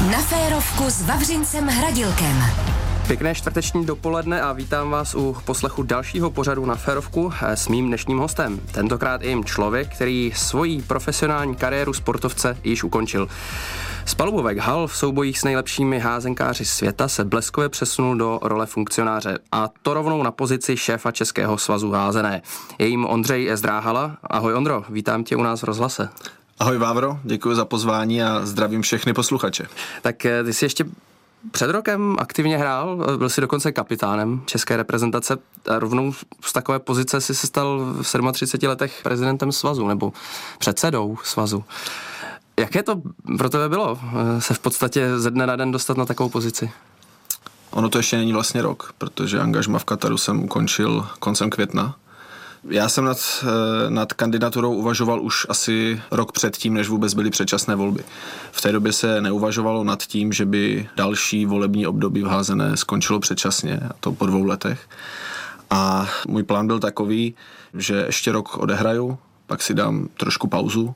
Na férovku s Vavřincem Hradilkem. Pěkné čtvrteční dopoledne a vítám vás u poslechu dalšího pořadu na Férovku s mým dnešním hostem. Tentokrát jim člověk, který svoji profesionální kariéru sportovce již ukončil. Z palubovek hal v soubojích s nejlepšími házenkáři světa se bleskově přesunul do role funkcionáře a to rovnou na pozici šéfa Českého svazu házené. Je jim Ondřej Zdráhala. Ahoj Ondro, vítám tě u nás v rozhlase. Ahoj Vávro, děkuji za pozvání a zdravím všechny posluchače. Tak eh, ty jsi ještě před rokem aktivně hrál, byl si dokonce kapitánem české reprezentace a rovnou z takové pozice si se stal v 37 letech prezidentem svazu nebo předsedou svazu. Jaké to pro tebe bylo eh, se v podstatě ze dne na den dostat na takovou pozici? Ono to ještě není vlastně rok, protože angažma v Kataru jsem ukončil koncem května. Já jsem nad, eh, nad kandidaturou uvažoval už asi rok předtím, než vůbec byly předčasné volby. V té době se neuvažovalo nad tím, že by další volební období vházené skončilo předčasně, a to po dvou letech. A můj plán byl takový, že ještě rok odehraju, pak si dám trošku pauzu,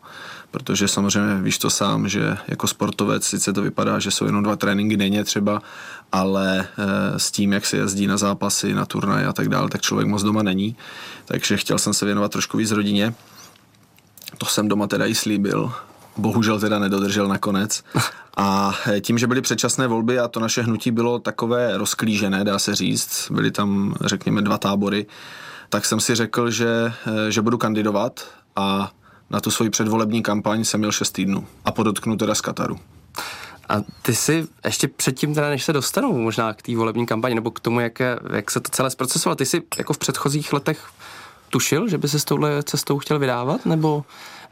protože samozřejmě víš to sám, že jako sportovec sice to vypadá, že jsou jenom dva tréninky denně třeba, ale e, s tím, jak se jezdí na zápasy, na turnaje a tak dále, tak člověk moc doma není. Takže chtěl jsem se věnovat trošku víc rodině. To jsem doma teda i slíbil, bohužel teda nedodržel nakonec. A eh, tím, že byly předčasné volby a to naše hnutí bylo takové rozklížené, dá se říct, byly tam, řekněme, dva tábory, tak jsem si řekl, že, eh, že budu kandidovat a na tu svoji předvolební kampaň jsem měl 6 týdnů a podotknu teda z Kataru. A ty si ještě předtím, teda, než se dostanu možná k té volební kampani nebo k tomu, jak, jak se to celé zprocesovalo, ty si jako v předchozích letech tušil, že by se s touhle cestou chtěl vydávat, nebo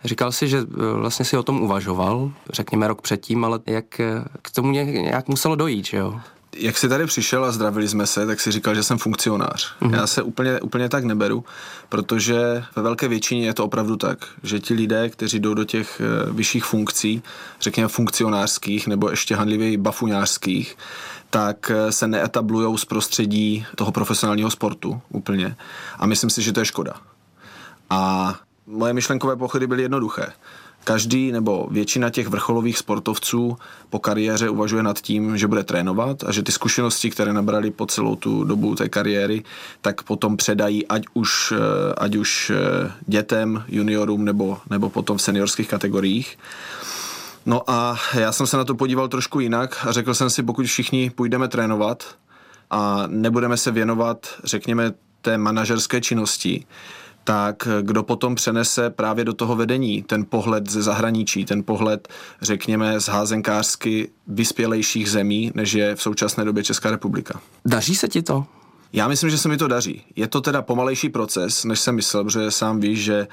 říkal si, že e, vlastně si o tom uvažoval, řekněme rok předtím, ale jak e, k tomu nějak muselo dojít, že jo? Jak jsi tady přišel a zdravili jsme se, tak si říkal, že jsem funkcionář. Mm-hmm. Já se úplně, úplně tak neberu, protože ve velké většině je to opravdu tak, že ti lidé, kteří jdou do těch eh, vyšších funkcí, řekněme funkcionářských nebo ještě handlivěji bafuňářských, tak eh, se neetablují z prostředí toho profesionálního sportu úplně. A myslím si, že to je škoda. A moje myšlenkové pochody byly jednoduché. Každý nebo většina těch vrcholových sportovců po kariéře uvažuje nad tím, že bude trénovat a že ty zkušenosti, které nabrali po celou tu dobu té kariéry, tak potom předají ať už, eh, ať už eh, dětem, juniorům nebo, nebo potom v seniorských kategoriích. No a já jsem se na to podíval trošku jinak a řekl jsem si, pokud všichni půjdeme trénovat a nebudeme se věnovat, řekněme, té manažerské činnosti, tak kdo potom přenese právě do toho vedení ten pohled ze zahraničí, ten pohled, řekněme, z házenkářsky vyspělejších zemí, než je v současné době Česká republika. Daří se ti to? Já myslím, že se mi to daří. Je to teda pomalejší proces, než jsem myslel, protože sám víš, že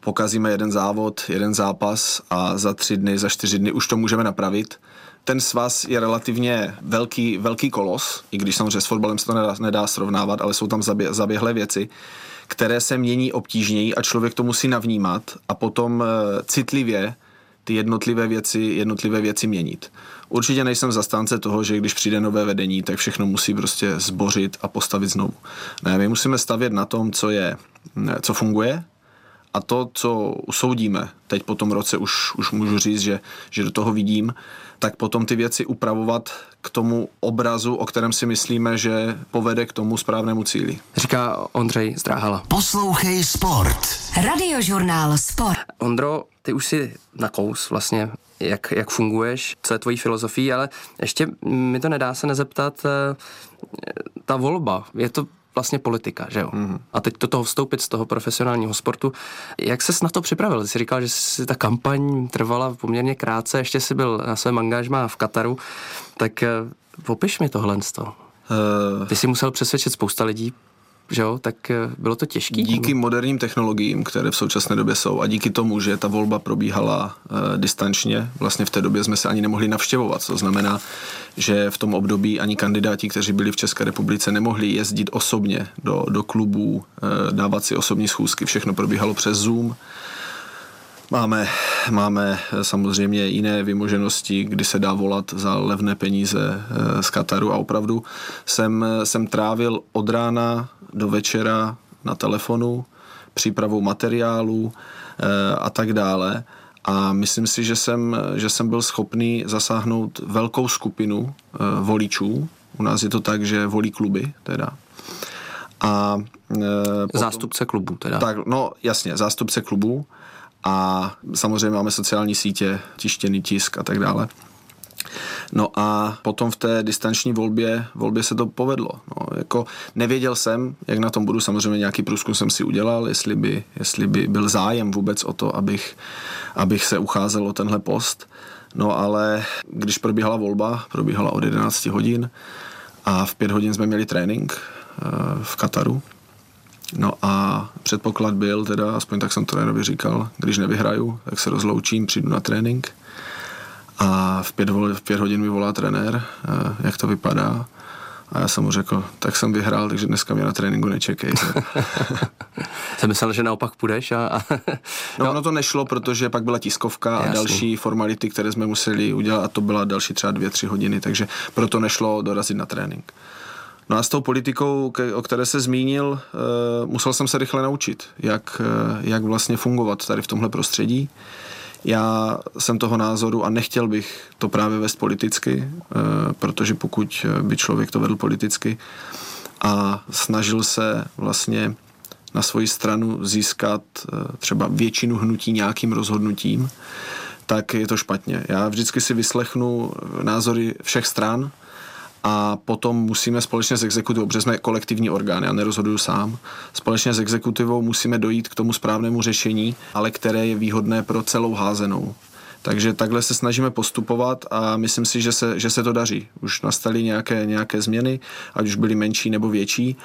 pokazíme jeden závod, jeden zápas a za tři dny, za čtyři dny už to můžeme napravit. Ten svaz je relativně velký, velký kolos, i když samozřejmě s fotbalem se to nedá, nedá srovnávat, ale jsou tam zabě, zaběhlé věci které se mění obtížněji a člověk to musí navnímat a potom eh, citlivě ty jednotlivé věci, jednotlivé věci měnit. Určitě nejsem zastánce toho, že když přijde nové vedení, tak všechno musí prostě zbořit a postavit znovu. Ne, my musíme stavět na tom, co je, co funguje, a to, co usoudíme, teď po tom roce už, už můžu říct, že, že do toho vidím, tak potom ty věci upravovat k tomu obrazu, o kterém si myslíme, že povede k tomu správnému cíli. Říká Ondřej Zdráhala. Poslouchej Sport. Radiožurnál Sport. Ondro, ty už si nakous vlastně jak, jak funguješ, co je tvojí filozofii, ale ještě mi to nedá se nezeptat, eh, ta volba, je to vlastně politika, že jo? Mm. A teď do toho vstoupit z toho profesionálního sportu. Jak ses na to připravil? Jsi říkal, že si ta kampaň trvala poměrně krátce, ještě jsi byl na svém angažmá v Kataru, tak eh, popiš mi tohle. Uh, Ty jsi musel přesvědčit spousta lidí, že jo, tak eh, bylo to těžké. Díky moderním technologiím, které v současné době jsou a díky tomu, že ta volba probíhala e, distančně, vlastně v té době jsme se ani nemohli navštěvovat. To znamená, že v tom období ani kandidáti, kteří byli v České republice, nemohli jezdit osobně do, do klubů, e, dávat si osobní schůzky. Všechno probíhalo přes Zoom. Máme, máme samozřejmě jiné vymoženosti, kdy se dá volat za levné peníze z Kataru a opravdu jsem, jsem trávil od rána do večera na telefonu, přípravou materiálů e, a tak dále. A myslím si, že jsem, že jsem byl schopný zasáhnout velkou skupinu uh, voličů. U nás je to tak, že volí kluby teda. A, uh, potom, zástupce klubů teda. Tak, no jasně, zástupce klubů. A samozřejmě máme sociální sítě, tištěný tisk a tak dále. No a potom v té distanční volbě, volbě se to povedlo. No, jako nevěděl jsem, jak na tom budu, samozřejmě nějaký průzkum jsem si udělal, jestli by, jestli by byl zájem vůbec o to, abych, abych se ucházel o tenhle post. No ale když probíhala volba, probíhala od 11 hodin a v 5 hodin jsme měli trénink eh, v Kataru, No a předpoklad byl teda, aspoň tak jsem trénovi říkal, když nevyhraju, tak se rozloučím, přijdu na trénink a v pět, v pět hodin mi volá trenér, eh, jak to vypadá. A já jsem mu řekl, tak jsem vyhrál, takže dneska mě na tréninku nečekej. jsem myslel, že naopak půjdeš a... a... no, ono to nešlo, protože pak byla tiskovka Jasný. a další formality, které jsme museli udělat a to byla další třeba dvě, tři hodiny, takže proto nešlo dorazit na trénink. No a s tou politikou, o které se zmínil, eh, musel jsem se rychle naučit, jak, eh, jak vlastně fungovat tady v tomhle prostředí. Já jsem toho názoru a nechtěl bych to právě vést politicky, eh, protože pokud by člověk to vedl politicky a snažil se vlastně na svoji stranu získat třeba většinu hnutí nějakým rozhodnutím, tak je to špatně. Já vždycky si vyslechnu názory všech stran, a potom musíme společně s exekutivou, protože jsme kolektivní orgán, já nerozhoduju sám, společně s exekutivou musíme dojít k tomu správnému řešení, ale které je výhodné pro celou házenou. Takže takhle se snažíme postupovat a myslím si, že se, že se to daří. Už nastaly nějaké, nějaké změny, ať už byly menší nebo větší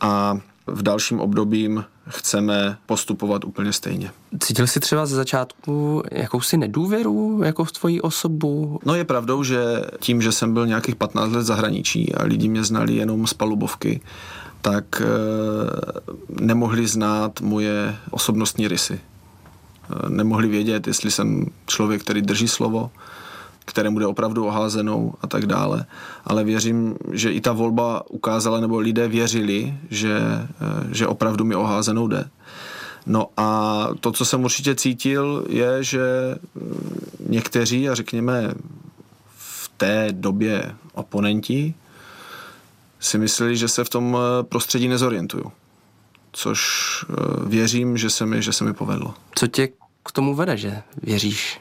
a v dalším obdobím chceme postupovat úplně stejně. Cítil jsi třeba ze začátku jakousi nedůvěru jako v tvoji osobu? No je pravdou, že tím, že jsem byl nějakých 15 let zahraničí a lidi mě znali jenom z palubovky, tak e, nemohli znát moje osobnostní rysy. E, nemohli vědět, jestli jsem člověk, který drží slovo, kterému jde opravdu oházenou a tak dále. Ale věřím, že i ta volba ukázala, nebo lidé věřili, že, eh, že opravdu mi oházenou jde. No a to, co jsem určitě cítil, je, že mm, někteří, a řekněme v té době oponenti, si mysleli, že se v tom eh, prostředí nezorientuju. Což eh, věřím, že se mi, že se mi povedlo. Co tě k tomu vede, že věříš?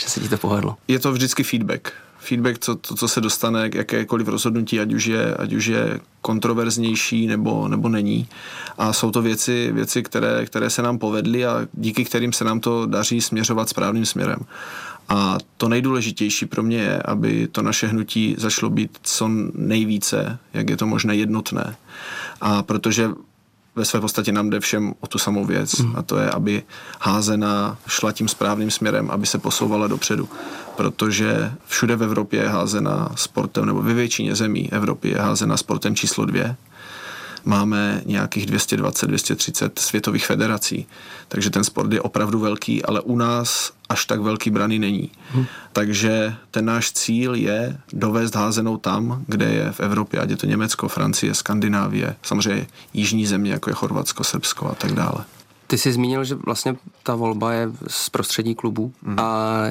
Že se ti to povedlo? Je to vždycky feedback. Feedback, co, to, co se dostane k jakékoliv rozhodnutí, ať už je, ať už je kontroverznější nebo, nebo není. A jsou to věci, věci které, které se nám povedly a díky kterým se nám to daří směřovat správným směrem. A to nejdůležitější pro mě je, aby to naše hnutí začalo být co nejvíce, jak je to možné, jednotné. A protože ve své podstatě nám jde všem o tu samou věc mm. a to je, aby házena šla tím správným směrem, aby se posouvala dopředu. Protože všude v Evropě je házena sportem, nebo ve většině zemí Evropy je házena sportem číslo dvě máme nějakých 220-230 světových federací. Takže ten sport je opravdu velký, ale u nás až tak velký brany není. Hmm. Takže ten náš cíl je dovést házenou tam, kde je v Evropě, ať je to Německo, Francie, Skandinávie, samozřejmě jižní země, jako je Chorvatsko, Srbsko a tak dále. Ty jsi zmínil, že vlastně ta volba je z prostředí klubů hmm. a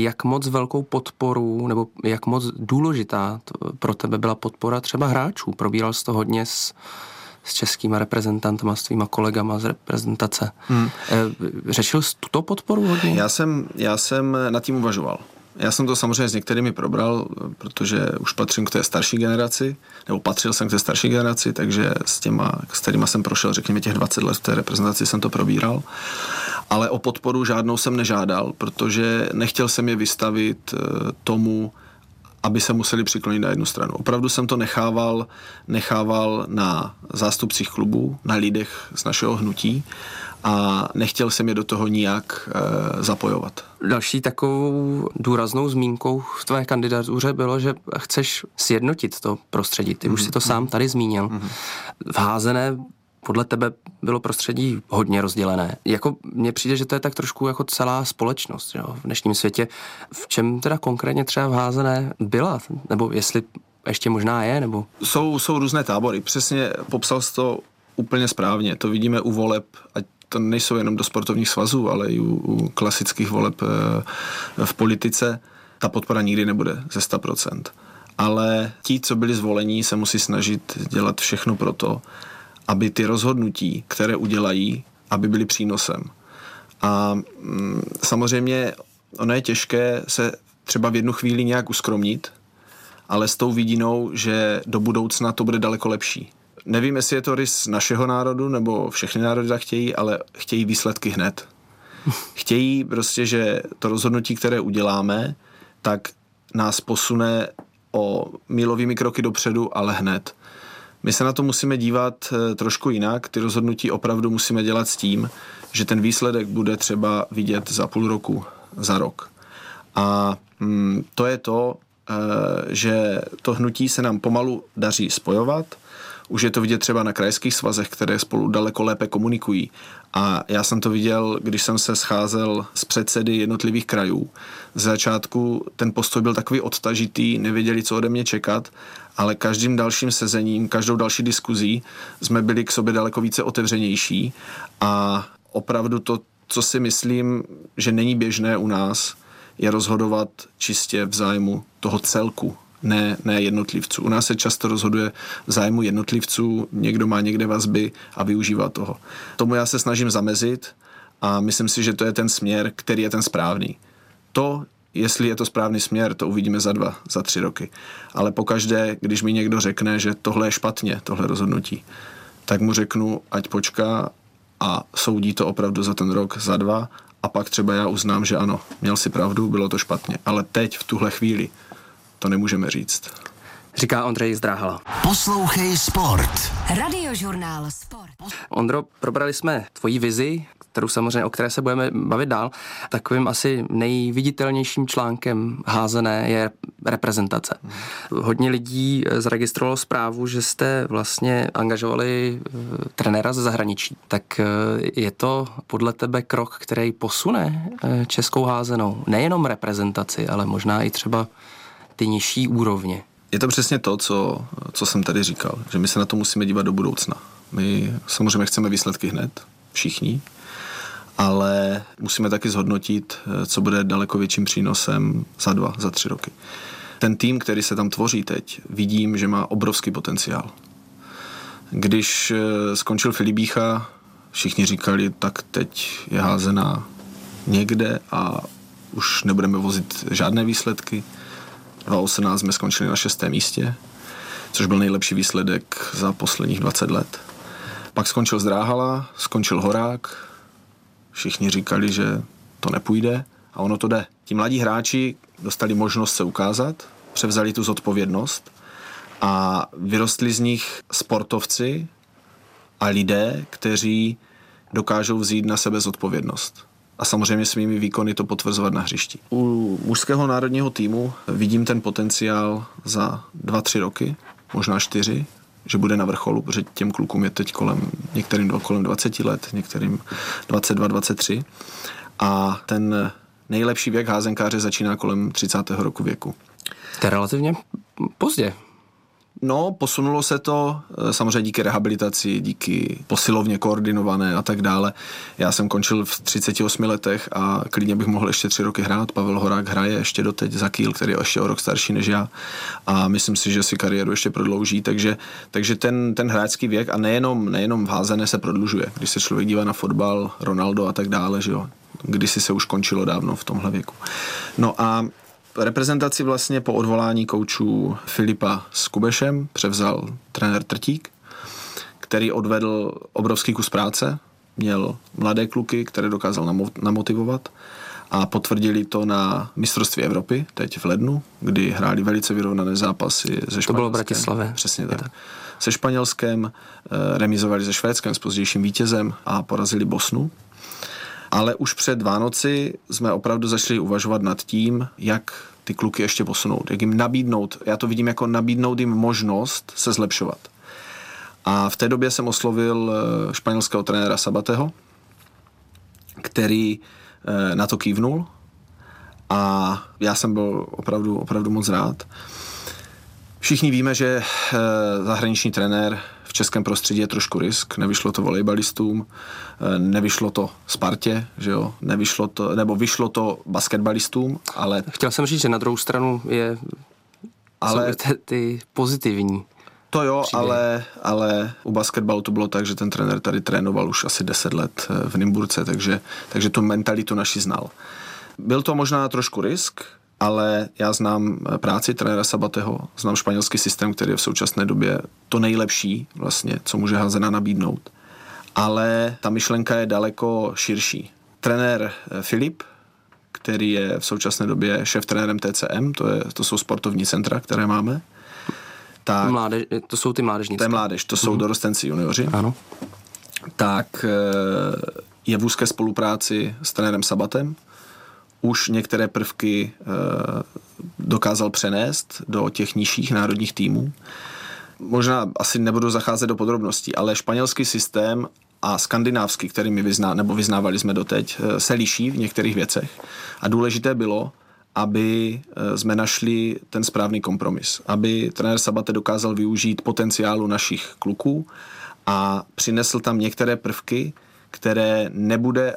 jak moc velkou podporu, nebo jak moc důležitá pro tebe byla podpora třeba hráčů? Probíral jsi to hodně s, s českýma reprezentantama, s tvýma kolegama z reprezentace. Hmm. Eh, řešil jsi tuto podporu hodně? Já jsem, já jsem nad tím uvažoval. Já jsem to samozřejmě s některými probral, protože už patřím k té starší generaci, nebo patřil jsem k té starší generaci, takže s těma, s kterými jsem prošel, řekněme, těch 20 let v té reprezentaci jsem to probíral. Ale o podporu žádnou jsem nežádal, protože nechtěl jsem je vystavit eh, tomu, aby se museli přiklonit na jednu stranu. Opravdu jsem to nechával, nechával na zástupcích klubů, na lidech z našeho hnutí a nechtěl jsem je do toho nijak e, zapojovat. Další takovou důraznou zmínkou v tvé kandidatuře bylo, že chceš sjednotit to prostředí. Ty mm-hmm. už si to mhm, sám mhm. tady zmínil. Mm-hmm. Vházené podle tebe bylo prostředí hodně rozdělené. Jako mně přijde, že to je tak trošku jako celá společnost jo, v dnešním světě. V čem teda konkrétně třeba vházené byla? Nebo jestli ještě možná je? Nebo... Jsou, jsou různé tábory. Přesně popsal jsi to úplně správně. To vidíme u voleb, ať to nejsou jenom do sportovních svazů, ale i u, u klasických voleb eh, v politice, ta podpora nikdy nebude ze 100%. Ale ti, co byli zvolení, se musí snažit dělat všechno pro to, aby ty rozhodnutí, které udělají, aby byly přínosem. A mm, samozřejmě ono je těžké se třeba v jednu chvíli nějak uskromnit, ale s tou vidinou, že do budoucna to bude daleko lepší. Nevím, jestli je to rys našeho národu, nebo všechny národy tak chtějí, ale chtějí výsledky hned. Chtějí prostě, že to rozhodnutí, které uděláme, tak nás posune o milovými kroky dopředu, ale hned. My se na to musíme dívat eh, trošku jinak. Ty rozhodnutí opravdu musíme dělat s tím, že ten výsledek bude třeba vidět za půl roku, za rok. A mm, to je to, e, že to hnutí se nám pomalu daří spojovat. Už je to vidět třeba na krajských svazech, které spolu daleko lépe komunikují. A já jsem to viděl, když jsem se scházel s předsedy jednotlivých krajů. Z začátku ten postoj byl takový odtažitý, nevěděli, co ode mě čekat, ale každým dalším sezením, každou další diskuzí jsme byli k sobě daleko více otevřenější a opravdu to, co si myslím, že není běžné u nás, je rozhodovat čistě v zájmu toho celku, ne, ne jednotlivců. U nás se často rozhoduje v zájmu jednotlivců, někdo má někde vazby a využívá toho. Tomu já se snažím zamezit a myslím si, že to je ten směr, který je ten správný. To, jestli je to správný směr, to uvidíme za dva, za tři roky. Ale pokaždé, když mi někdo řekne, že tohle je špatně, tohle rozhodnutí, tak mu řeknu, ať počká a soudí to opravdu za ten rok, za dva a pak třeba já uznám, že ano, měl si pravdu, bylo to špatně. Ale teď, v tuhle chvíli, to nemůžeme říct. Říká Ondřej Zdráhala. Poslouchej Sport. Radiožurnál Sport. Ondro, probrali jsme tvoji vizi, kterou samozřejmě, o které se budeme bavit dál. Takovým asi nejviditelnějším článkem házené je reprezentace. Hmm. Hodně lidí zaregistrovalo zprávu, že jste vlastně angažovali uh, trenéra ze zahraničí. Tak uh, je to podle tebe krok, který posune uh, českou házenou? Nejenom reprezentaci, ale možná i třeba ty nižší úrovně. Je to přesně to, co, co jsem tady říkal, že my se na to musíme dívat do budoucna. My samozřejmě chceme výsledky hned, všichni, ale musíme taky zhodnotit, co bude daleko větším přínosem za dva, za tři roky. Ten tým, který se tam tvoří teď, vidím, že má obrovský potenciál. Když eh, skončil Filibícha, všichni říkali, tak teď je házená někde a už nebudeme vozit žádné výsledky. 2018 jsme skončili na šestém místě, což byl nejlepší výsledek za posledních 20 let. Pak skončil Zdráhala, skončil Horák, všichni říkali, že to nepůjde a ono to jde. Ti mladí hráči dostali možnost se ukázat, převzali tu zodpovědnost a vyrostli z nich sportovci a lidé, kteří dokážou vzít na sebe zodpovědnost a samozřejmě svými výkony to potvrzovat na hřišti. U mužského národního týmu vidím ten potenciál za dva, tři roky, možná čtyři, že bude na vrcholu, protože těm klukům je teď kolem, některým kolem 20 let, některým 22, 23 a ten nejlepší věk házenkáře začíná kolem 30. roku věku. To je relativně pozdě. No, posunulo se to eh, samozřejmě díky rehabilitaci, díky posilovně koordinované a tak dále. Já jsem končil v 38 letech a klidně bych mohl ještě tři roky hrát. Pavel Horák hraje ještě doteď za Kiel, který je ještě o rok starší než já a myslím si, že si kariéru ještě prodlouží, takže, takže ten, ten hráčský věk a nejenom, nejenom v házené se prodlužuje. Když se člověk dívá na fotbal, Ronaldo a tak dále, že jo, kdysi se už končilo dávno v tomhle věku. No a reprezentaci vlastně po odvolání koučů Filipa s Kubešem převzal trenér Trtík, který odvedl obrovský kus práce, měl mladé kluky, které dokázal namotivovat a potvrdili to na mistrovství Evropy teď v lednu, kdy hráli velice vyrovnané zápasy ze Španělskem. To bylo v Bratislavě. Přesně tak. Se Španělskem, eh, remizovali se Švédskem s pozdějším vítězem a porazili Bosnu. Ale už před Vánoci jsme opravdu začali uvažovat nad tím, jak ty kluky ještě posunout, jak jim nabídnout, já to vidím jako nabídnout jim možnost se zlepšovat. A v té době jsem oslovil eh, španělského trenéra Sabateho, který eh, na to kývnul a já jsem byl opravdu, opravdu moc rád. Všichni víme, že eh, zahraniční trenér v českém prostředí je trošku risk. Nevyšlo to volejbalistům, eh, nevyšlo to Spartě, že jo? Nevyšlo to, nebo vyšlo to basketbalistům, ale... Chtěl jsem říct, že na druhou stranu je ale ty, ty pozitivní. To jo, ale, ale u basketbalu to bylo tak, že ten trenér tady trénoval už asi 10 let eh, v Nymburce, takže, takže tu mentalitu naši znal. Byl to možná trošku risk, ale já znám eh, práci trenéra Sabateho, znám španělský systém, který je v současné době to nejlepší vlastně, co může Hazena nabídnout. Ale ta myšlenka je daleko širší. Trenér eh, Filip, který je v současné době šéf trenérem TCM, to, je, to jsou sportovní centra, které máme. Tak, Mládež, to jsou ty mládežníci. To je mládež, to jsou mm. dorostenci juniori. Ano. Tak eh, je v úzké spolupráci s trenérem Sabatem, už některé prvky eh, dokázal přenést do těch nižších národních týmů. Možná asi nebudu zacházet do podrobností, ale španělský systém a skandinávský, který my vyzná, nebo vyznávali jsme doteď, eh, se liší v některých věcech. A důležité bylo, aby eh, jsme našli ten správný kompromis. Aby trenér Sabate dokázal využít potenciálu našich kluků a přinesl tam některé prvky, které nebude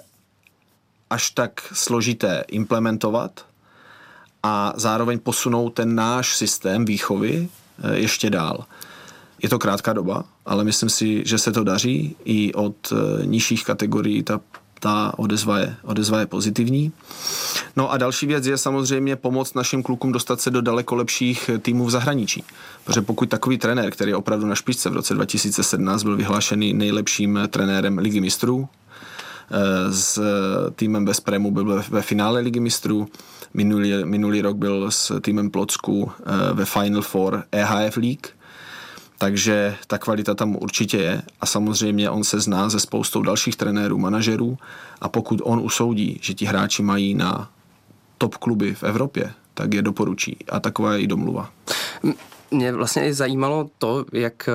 až tak složité implementovat a zároveň posunout ten náš systém výchovy eh, ještě dál. Je to krátká doba, ale myslím si, že se to daří. I od eh, nižších kategorií ta, ta odezva, je, odezva je pozitivní. No a další věc je samozřejmě pomoct našim klukům dostat se do daleko lepších týmů v zahraničí. Protože pokud takový trenér, který je opravdu na špičce v roce 2017 byl vyhlášený nejlepším trenérem ligy mistrů, s týmem Vespremu byl ve finále ligy mistrů, minulý, minulý rok byl s týmem Plocku eh, ve Final Four EHF League, takže ta kvalita tam určitě je. A samozřejmě on se zná ze spoustou dalších trenérů, manažerů. A pokud on usoudí, že ti hráči mají na top kluby v Evropě, tak je doporučí. A taková je i domluva mě vlastně i zajímalo to, jak,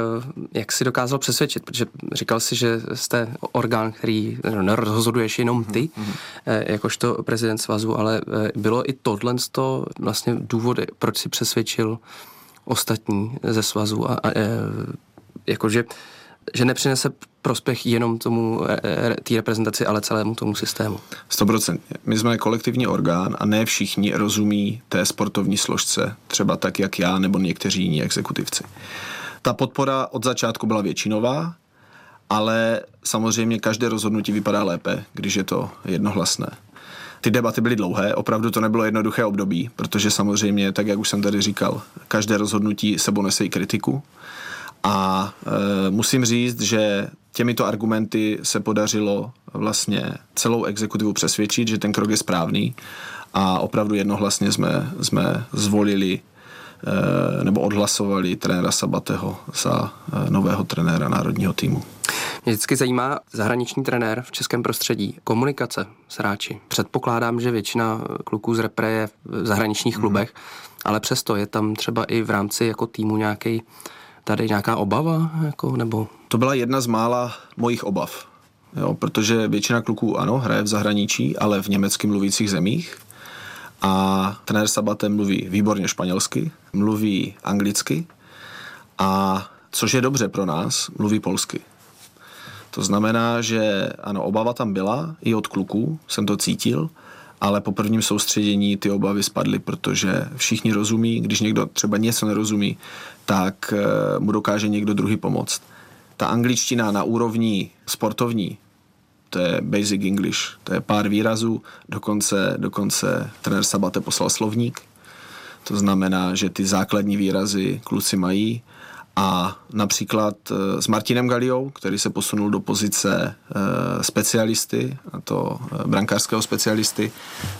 jak si dokázal přesvědčit, protože říkal si, že jste orgán, který nerozhoduješ jenom ty, mm-hmm. jakožto prezident svazu, ale eh, bylo i tohle to vlastně důvody, proč si přesvědčil ostatní ze svazu a, a, a eh, jakože že nepřinese prospěch jenom tomu té reprezentaci, ale celému tomu systému. 100%. My jsme kolektivní orgán a ne všichni rozumí té sportovní složce, třeba tak, jak já nebo někteří jiní exekutivci. Ta podpora od začátku byla většinová, ale samozřejmě každé rozhodnutí vypadá lépe, když je to jednohlasné. Ty debaty byly dlouhé, opravdu to nebylo jednoduché období, protože samozřejmě, tak jak už jsem tady říkal, každé rozhodnutí sebou nese i kritiku. A e, musím říct, že těmito argumenty se podařilo vlastně celou exekutivu přesvědčit, že ten krok je správný a opravdu jednohlasně jsme, jsme zvolili e, nebo odhlasovali trenéra Sabateho za e, nového trenéra národního týmu. Mě vždycky zajímá zahraniční trenér v českém prostředí, komunikace s hráči. Předpokládám, že většina kluků z repre je v zahraničních mm. klubech, ale přesto je tam třeba i v rámci jako týmu nějaký tady nějaká obava? Jako, nebo? To byla jedna z mála mojich obav. Jo, protože většina kluků, ano, hraje v zahraničí, ale v německy mluvících zemích. A trenér Sabate mluví výborně španělsky, mluví anglicky a což je dobře pro nás, mluví polsky. To znamená, že ano, obava tam byla, i od kluků jsem to cítil, ale po prvním soustředění ty obavy spadly, protože všichni rozumí, když někdo třeba něco nerozumí, tak eh, mu dokáže někdo druhý pomoct. Ta angličtina na úrovni sportovní, to je basic English, to je pár výrazů, dokonce, dokonce trenér Sabate poslal slovník, to znamená, že ty základní výrazy kluci mají a například eh, s Martinem Galiou, který se posunul do pozice eh, specialisty, a to brankářského specialisty,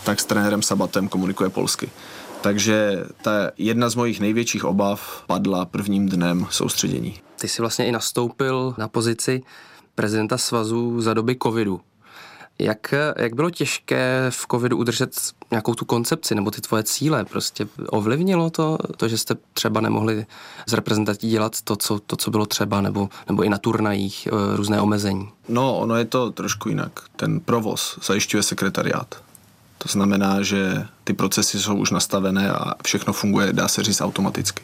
tak s trenérem Sabatem komunikuje polsky. Takže ta jedna z mojich největších obav padla prvním dnem soustředění. Ty jsi vlastně i nastoupil na pozici prezidenta svazu za doby covidu. Jak, jak bylo těžké v covidu udržet nějakou tu koncepci nebo ty tvoje cíle? Prostě ovlivnilo to, to že jste třeba nemohli z reprezentací dělat to co, to, co bylo třeba, nebo, nebo i na turnajích eh, různé omezení? No, ono je to trošku jinak. Ten provoz zajišťuje sekretariát To znamená, že ty procesy jsou už nastavené a všechno funguje, dá se říct, automaticky.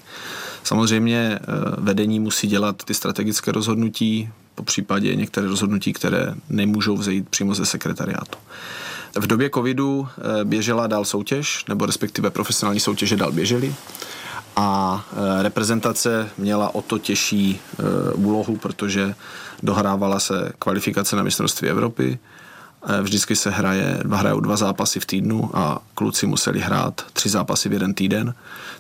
Samozřejmě vedení musí dělat ty strategické rozhodnutí, po případě některé rozhodnutí, které nemůžou vzejít přímo ze sekretariátu. V době covidu eh, běžela dál soutěž, nebo respektive profesionální soutěže dál běžely a eh, reprezentace měla o to těžší eh, úlohu, protože dohrávala se kvalifikace na mistrovství Evropy, Eh, vždycky se hraje, hrajou dva zápasy v týdnu a kluci museli hrát tři zápasy v jeden týden,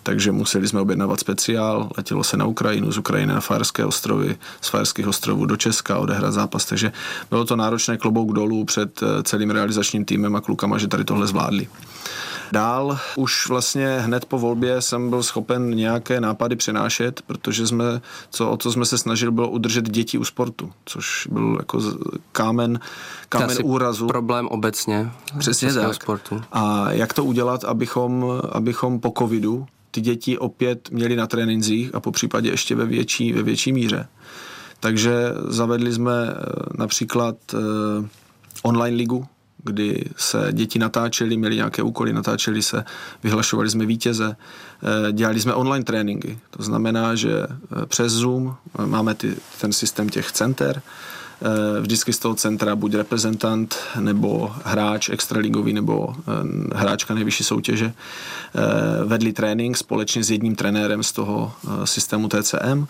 takže museli jsme objednávat speciál, letělo se na Ukrajinu, z Ukrajiny na Fajerské ostrovy, z Fajerských ostrovů do Česka odehrát zápas, takže bylo to náročné klobouk dolů před eh, celým realizačním týmem a klukama, že tady tohle zvládli. Dál už vlastně hned po volbě jsem byl schopen nějaké nápady přenášet, protože jsme, co, o co jsme se snažili, bylo udržet děti u sportu, což byl jako kámen, kámen úrazu. problém obecně. Přesně tak. Sportu. A jak to udělat, abychom, abychom po covidu ty děti opět měli na trénincích a po případě ještě ve větší, ve větší míře. Takže zavedli jsme eh, například eh, online ligu, kdy se děti natáčely, měli nějaké úkoly, natáčeli se, vyhlašovali jsme vítěze, eh, dělali jsme online tréninky. To znamená, že eh, přes Zoom eh, máme ty, ten systém těch center, vždycky z toho centra buď reprezentant nebo hráč extraligový nebo hráčka nejvyšší soutěže vedli trénink společně s jedním trenérem z toho systému TCM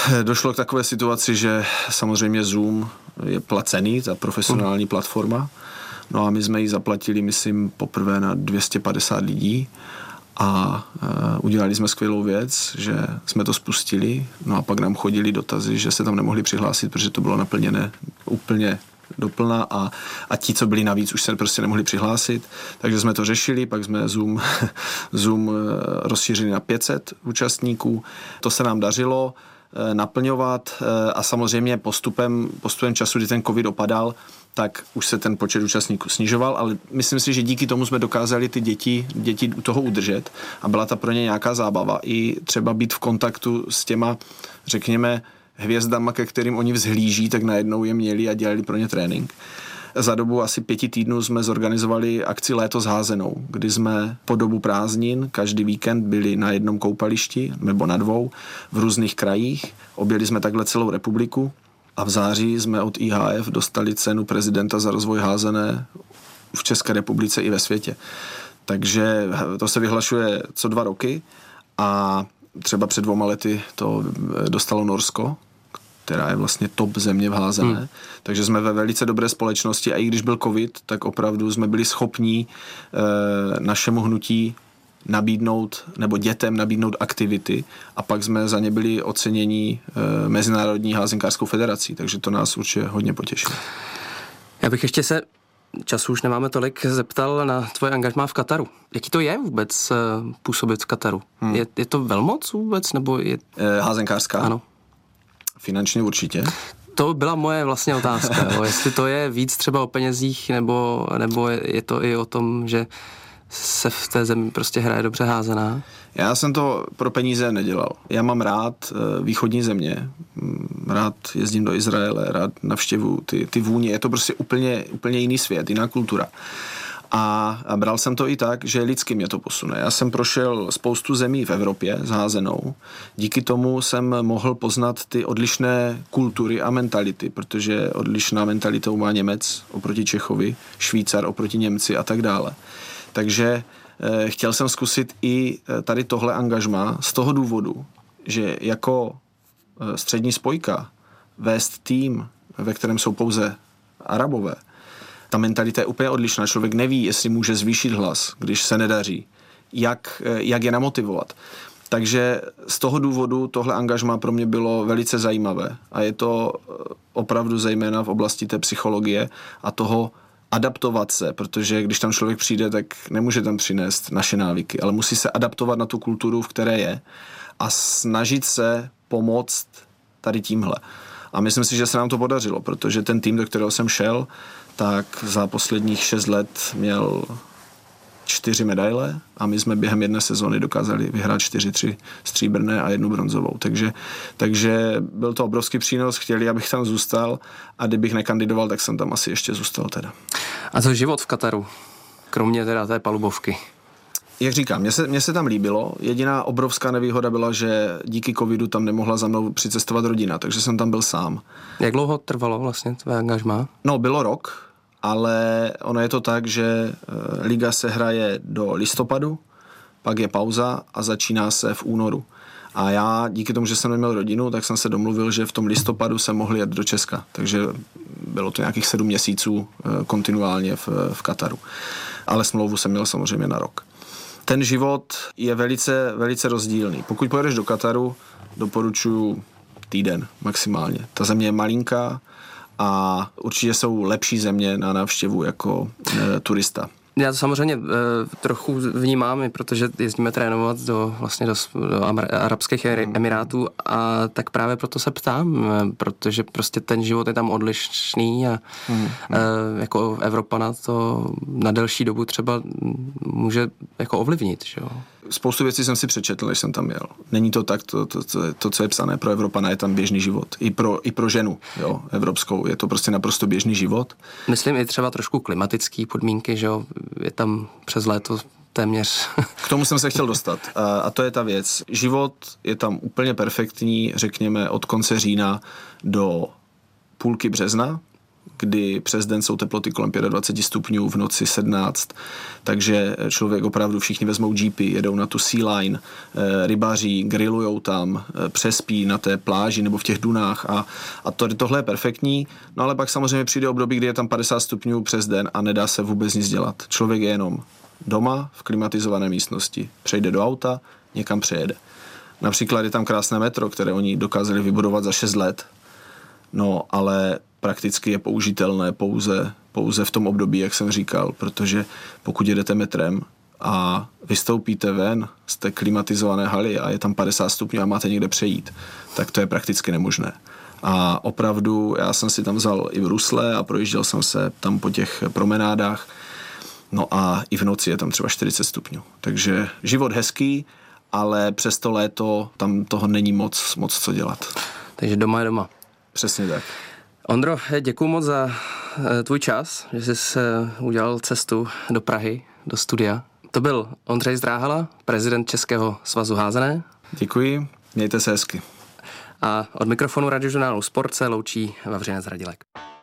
došlo k takové situaci, že samozřejmě Zoom je placený, ta profesionální platforma. No a my jsme ji zaplatili, myslím, poprvé na 250 lidí a uh, udělali jsme skvělou věc, že jsme to spustili, no a pak nám chodili dotazy, že se tam nemohli přihlásit, protože to bylo naplněné úplně doplna a, a ti, co byli navíc, už se prostě nemohli přihlásit. Takže jsme to řešili, pak jsme Zoom, Zoom e, rozšířili na 500 účastníků. To se nám dařilo. Eh, naplňovat eh, a samozřejmě postupem, postupem času, kdy ten covid opadal, tak už se ten počet účastníků snižoval, ale myslím si, že díky tomu jsme dokázali ty děti, děti u toho udržet a byla ta pro ně nějaká zábava. I třeba být v kontaktu s těma, řekněme, hvězdama, ke kterým oni vzhlíží, tak najednou je měli a dělali pro ně trénink. Za dobu asi pěti týdnů jsme zorganizovali akci Léto s házenou, kdy jsme po dobu prázdnin každý víkend byli na jednom koupališti nebo na dvou v různých krajích. Objeli jsme takhle celou republiku a v září jsme od IHF dostali cenu prezidenta za rozvoj házené v České republice i ve světě. Takže to se vyhlašuje co dva roky a třeba před dvoma lety to dostalo Norsko, která je vlastně top země v házené. Hmm. Takže jsme ve velice dobré společnosti a i když byl covid, tak opravdu jsme byli schopní e, našemu hnutí nabídnout, nebo dětem nabídnout aktivity a pak jsme za ně byli ocenění e, Mezinárodní házenkářskou federací, takže to nás určitě hodně potěšilo. Já bych ještě se času už nemáme tolik, zeptal na tvoje angažmá v Kataru. Jaký to je vůbec eh, působit v Kataru? Hmm. Je, je to velmoc vůbec, nebo je... E, házenkářská? Ano. Finančně určitě. To byla moje vlastně otázka, jo. jestli to je víc třeba o penězích, nebo, nebo je to i o tom, že se v té zemi prostě hraje dobře házená? Já jsem to pro peníze nedělal. Já mám rád eh, východní země, mm, rád jezdím do Izraele, rád navštěvu ty, ty vůně. Je to prostě úplně, úplně jiný svět, jiná kultura. A bral jsem to i tak, že lidsky mě to posune. Já jsem prošel spoustu zemí v Evropě zházenou. Díky tomu jsem mohl poznat ty odlišné kultury a mentality, protože odlišná mentalita má Němec oproti Čechovi, Švýcar oproti Němci a tak dále. Takže eh, chtěl jsem zkusit i eh, tady tohle angažma z toho důvodu, že jako eh, střední spojka vést tým, ve kterém jsou pouze Arabové, ta mentalita je úplně odlišná. Člověk neví, jestli může zvýšit hlas, když se nedaří. Jak, eh, jak je namotivovat. Takže z toho důvodu tohle angažma pro mě bylo velice zajímavé. A je to eh, opravdu zejména v oblasti té psychologie a toho adaptovat se, protože když tam člověk přijde, tak nemůže tam přinést naše návyky, ale musí se adaptovat na tu kulturu, v které je a snažit se pomoct tady tímhle. A myslím si, že se nám to podařilo, protože ten tým, do kterého jsem šel, tak za posledních šest let měl čtyři medaile a my jsme během jedné sezóny dokázali vyhrát čtyři, tři stříbrné a jednu bronzovou. Takže, takže byl to obrovský přínos, chtěli, abych tam zůstal a kdybych nekandidoval, tak jsem tam asi ještě zůstal teda. A co život v Kataru? Kromě teda té palubovky jak říkám, mně se, mně se tam líbilo. Jediná obrovská nevýhoda byla, že díky covidu tam nemohla za mnou přicestovat rodina, takže jsem tam byl sám. Jak dlouho trvalo vlastně tvé angažmá? No, bylo rok, ale ono je to tak, že eh, liga se hraje do listopadu, pak je pauza a začíná se v únoru. A já díky tomu, že jsem neměl rodinu, tak jsem se domluvil, že v tom listopadu se mohli jet do Česka. Takže bylo to nějakých sedm měsíců eh, kontinuálně v, v Kataru. Ale smlouvu jsem měl samozřejmě na rok ten život je velice, velice rozdílný. Pokud pojedeš do Kataru, doporučuji týden maximálně. Ta země je malinká a určitě jsou lepší země na návštěvu jako e, turista. Já to samozřejmě e, trochu vnímám, protože jezdíme trénovat do, vlastně do, do Arabských Emirátů a tak právě proto se ptám, e, protože prostě ten život je tam odlišný a mm. e, jako Evropana to na delší dobu třeba může jako ovlivnit, že jo? Spoustu věcí jsem si přečetl, než jsem tam jel. Není to tak, to, to, to, to co je psané pro Evropana, je tam běžný život. I pro, i pro ženu jo, evropskou je to prostě naprosto běžný život. Myslím i třeba trošku klimatické podmínky, že jo, je tam přes léto téměř. K tomu jsem se chtěl dostat. A, a to je ta věc. Život je tam úplně perfektní, řekněme, od konce října do půlky března, kdy přes den jsou teploty kolem 25 stupňů, v noci 17, takže člověk opravdu všichni vezmou jeepy, jedou na tu sea line, eh, rybaří, grillujou tam, eh, přespí na té pláži nebo v těch dunách a, a to, tohle je perfektní, no ale pak samozřejmě přijde období, kdy je tam 50 stupňů přes den a nedá se vůbec nic dělat. Člověk je jenom doma v klimatizované místnosti, přejde do auta, někam přejede. Například je tam krásné metro, které oni dokázali vybudovat za 6 let, no ale prakticky je použitelné pouze, pouze v tom období, jak jsem říkal, protože pokud jedete metrem a vystoupíte ven z té klimatizované haly a je tam 50 stupňů a máte někde přejít, tak to je prakticky nemožné. A opravdu já jsem si tam vzal i v Rusle a projížděl jsem se tam po těch promenádách. No a i v noci je tam třeba 40 stupňů. Takže život hezký, ale přes to léto tam toho není moc, moc co dělat. Takže doma je doma. Přesně tak. Ondro, děkuji moc za eh, tvůj čas, že jsi eh, udělal cestu do Prahy, do studia. To byl Ondřej Zdráhala, prezident Českého svazu házené. Děkuji, mějte se hezky. A od mikrofonu radiožurnálu Sport se loučí Vavřinec Radilek.